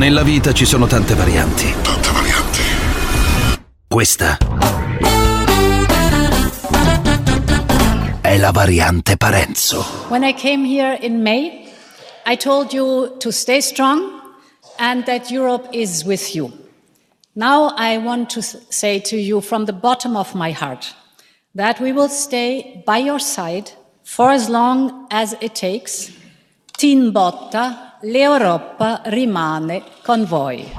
Nella vita ci sono tante varianti. Tante varianti. Questa è la variante Parenzo. When I came here in May, I told you to stay strong and that Europe is with you. Now I want to say to you from the bottom of my heart that we will stay by your side for as long as it takes. Tin botta, l'Europa rimane con voi.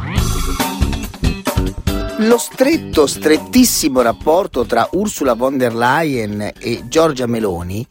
Lo stretto, strettissimo rapporto tra Ursula von der Leyen e Giorgia Meloni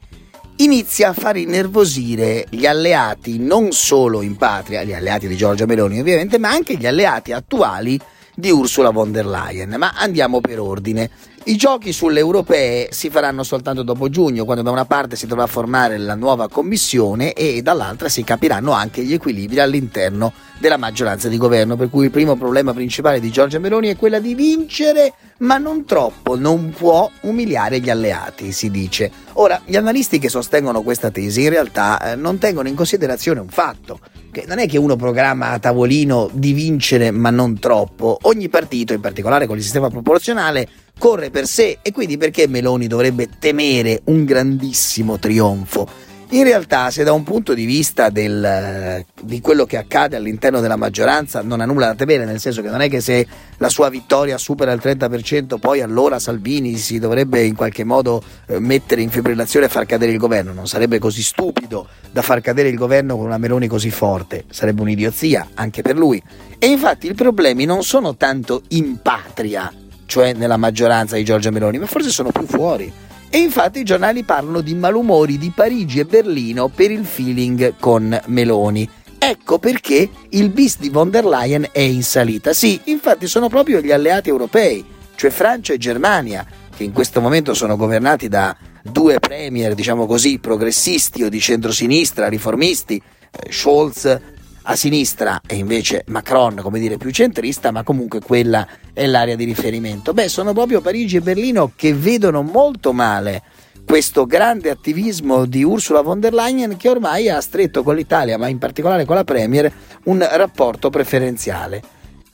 inizia a far innervosire gli alleati non solo in patria, gli alleati di Giorgia Meloni ovviamente, ma anche gli alleati attuali di Ursula von der Leyen. Ma andiamo per ordine. I giochi sulle europee si faranno soltanto dopo giugno, quando da una parte si dovrà formare la nuova commissione e dall'altra si capiranno anche gli equilibri all'interno della maggioranza di governo, per cui il primo problema principale di Giorgia Meloni è quella di vincere, ma non troppo, non può umiliare gli alleati, si dice. Ora, gli analisti che sostengono questa tesi in realtà eh, non tengono in considerazione un fatto, che non è che uno programma a tavolino di vincere ma non troppo, ogni partito, in particolare con il sistema proporzionale, corre per sé e quindi perché Meloni dovrebbe temere un grandissimo trionfo? In realtà, se da un punto di vista del, di quello che accade all'interno della maggioranza non ha nulla da temere, nel senso che non è che se la sua vittoria supera il 30%, poi allora Salvini si dovrebbe in qualche modo eh, mettere in fibrillazione e far cadere il governo. Non sarebbe così stupido da far cadere il governo con una Meloni così forte, sarebbe un'idiozia anche per lui. E infatti i problemi non sono tanto in patria, cioè nella maggioranza di Giorgia Meloni, ma forse sono più fuori. E infatti i giornali parlano di malumori di Parigi e Berlino per il feeling con Meloni. Ecco perché il bis di von der Leyen è in salita. Sì, infatti sono proprio gli alleati europei, cioè Francia e Germania, che in questo momento sono governati da due premier, diciamo così, progressisti o di centrosinistra, riformisti, eh, Scholz a sinistra e invece Macron, come dire, più centrista, ma comunque quella è l'area di riferimento. Beh, sono proprio Parigi e Berlino che vedono molto male questo grande attivismo di Ursula von der Leyen che ormai ha stretto con l'Italia, ma in particolare con la Premier, un rapporto preferenziale.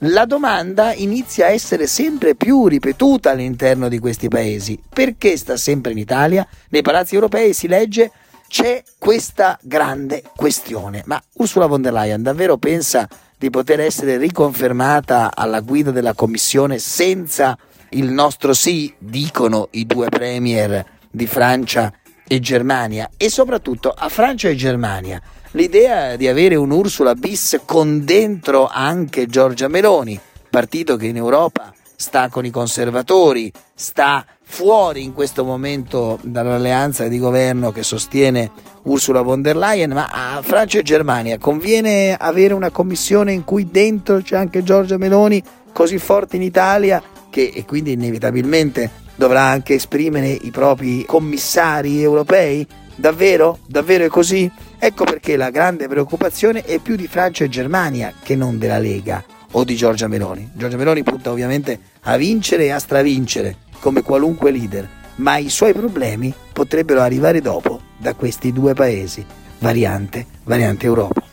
La domanda inizia a essere sempre più ripetuta all'interno di questi paesi. Perché sta sempre in Italia? Nei palazzi europei si legge c'è questa grande questione. Ma Ursula von der Leyen davvero pensa di poter essere riconfermata alla guida della Commissione senza il nostro sì, dicono i due premier di Francia e Germania e soprattutto a Francia e Germania l'idea di avere un Ursula bis con dentro anche Giorgia Meloni, partito che in Europa sta con i conservatori, sta fuori in questo momento dall'alleanza di governo che sostiene Ursula von der Leyen, ma a Francia e Germania conviene avere una commissione in cui dentro c'è anche Giorgia Meloni, così forte in Italia, che e quindi inevitabilmente dovrà anche esprimere i propri commissari europei? Davvero? Davvero è così? Ecco perché la grande preoccupazione è più di Francia e Germania che non della Lega o di Giorgia Meloni. Giorgia Meloni punta ovviamente a vincere e a stravincere come qualunque leader, ma i suoi problemi potrebbero arrivare dopo da questi due paesi, variante, variante Europa.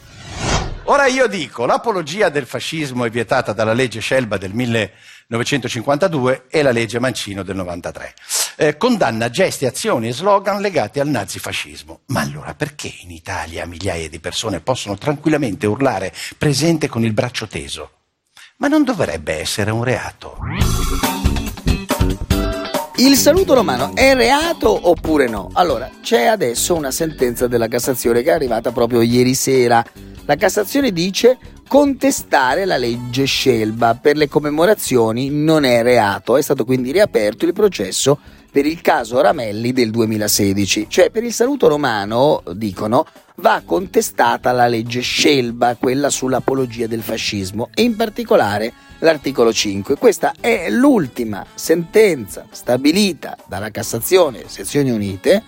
Ora io dico, l'apologia del fascismo è vietata dalla legge Scelba del 1952 e la legge Mancino del 93. Eh, condanna gesti, azioni e slogan legati al nazifascismo. Ma allora perché in Italia migliaia di persone possono tranquillamente urlare presente con il braccio teso? Ma non dovrebbe essere un reato. Il saluto romano è reato oppure no? Allora, c'è adesso una sentenza della Cassazione che è arrivata proprio ieri sera. La Cassazione dice contestare la legge Scelba per le commemorazioni non è reato. È stato quindi riaperto il processo per il caso Ramelli del 2016. Cioè, per il saluto romano, dicono, va contestata la legge Scelba, quella sull'apologia del fascismo, e in particolare l'articolo 5. Questa è l'ultima sentenza stabilita dalla Cassazione Sezioni Unite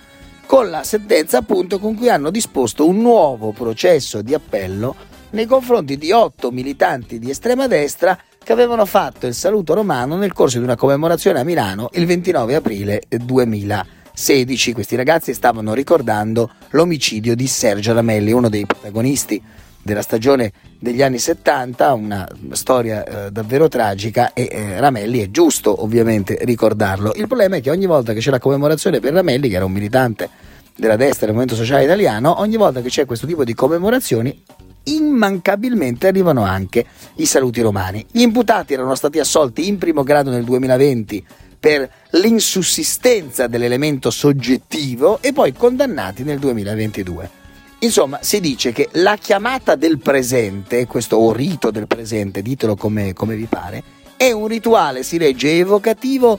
con la sentenza appunto con cui hanno disposto un nuovo processo di appello nei confronti di otto militanti di estrema destra che avevano fatto il saluto romano nel corso di una commemorazione a Milano il 29 aprile 2016. Questi ragazzi stavano ricordando l'omicidio di Sergio Ramelli, uno dei protagonisti della stagione degli anni 70, una storia eh, davvero tragica e eh, Ramelli è giusto ovviamente ricordarlo. Il problema è che ogni volta che c'è la commemorazione per Ramelli, che era un militante della destra del Movimento Sociale Italiano, ogni volta che c'è questo tipo di commemorazioni immancabilmente arrivano anche i saluti romani. Gli imputati erano stati assolti in primo grado nel 2020 per l'insussistenza dell'elemento soggettivo e poi condannati nel 2022. Insomma, si dice che la chiamata del presente, questo rito del presente, ditelo come, come vi pare, è un rituale, si legge, evocativo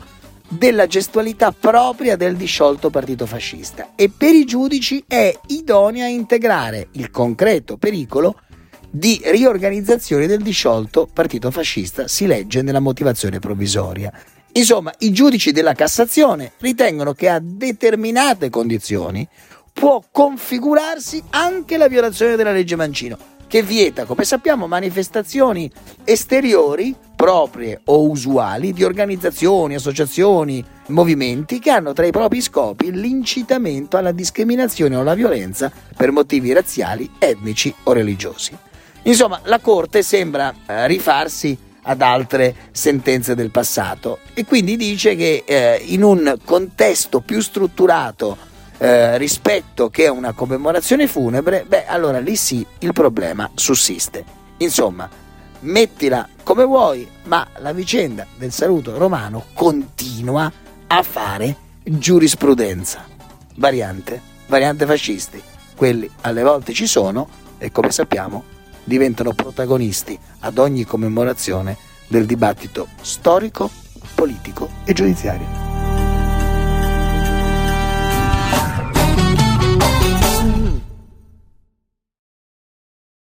della gestualità propria del disciolto partito fascista e per i giudici è idonea a integrare il concreto pericolo di riorganizzazione del disciolto partito fascista, si legge nella motivazione provvisoria. Insomma, i giudici della Cassazione ritengono che a determinate condizioni può configurarsi anche la violazione della legge Mancino, che vieta, come sappiamo, manifestazioni esteriori proprie o usuali di organizzazioni, associazioni, movimenti che hanno tra i propri scopi l'incitamento alla discriminazione o alla violenza per motivi razziali, etnici o religiosi. Insomma, la Corte sembra eh, rifarsi ad altre sentenze del passato e quindi dice che eh, in un contesto più strutturato eh, rispetto che una commemorazione funebre, beh, allora lì sì il problema sussiste. Insomma, mettila come vuoi, ma la vicenda del saluto romano continua a fare giurisprudenza. Variante, variante fascisti. Quelli alle volte ci sono e come sappiamo diventano protagonisti ad ogni commemorazione del dibattito storico, politico e giudiziario.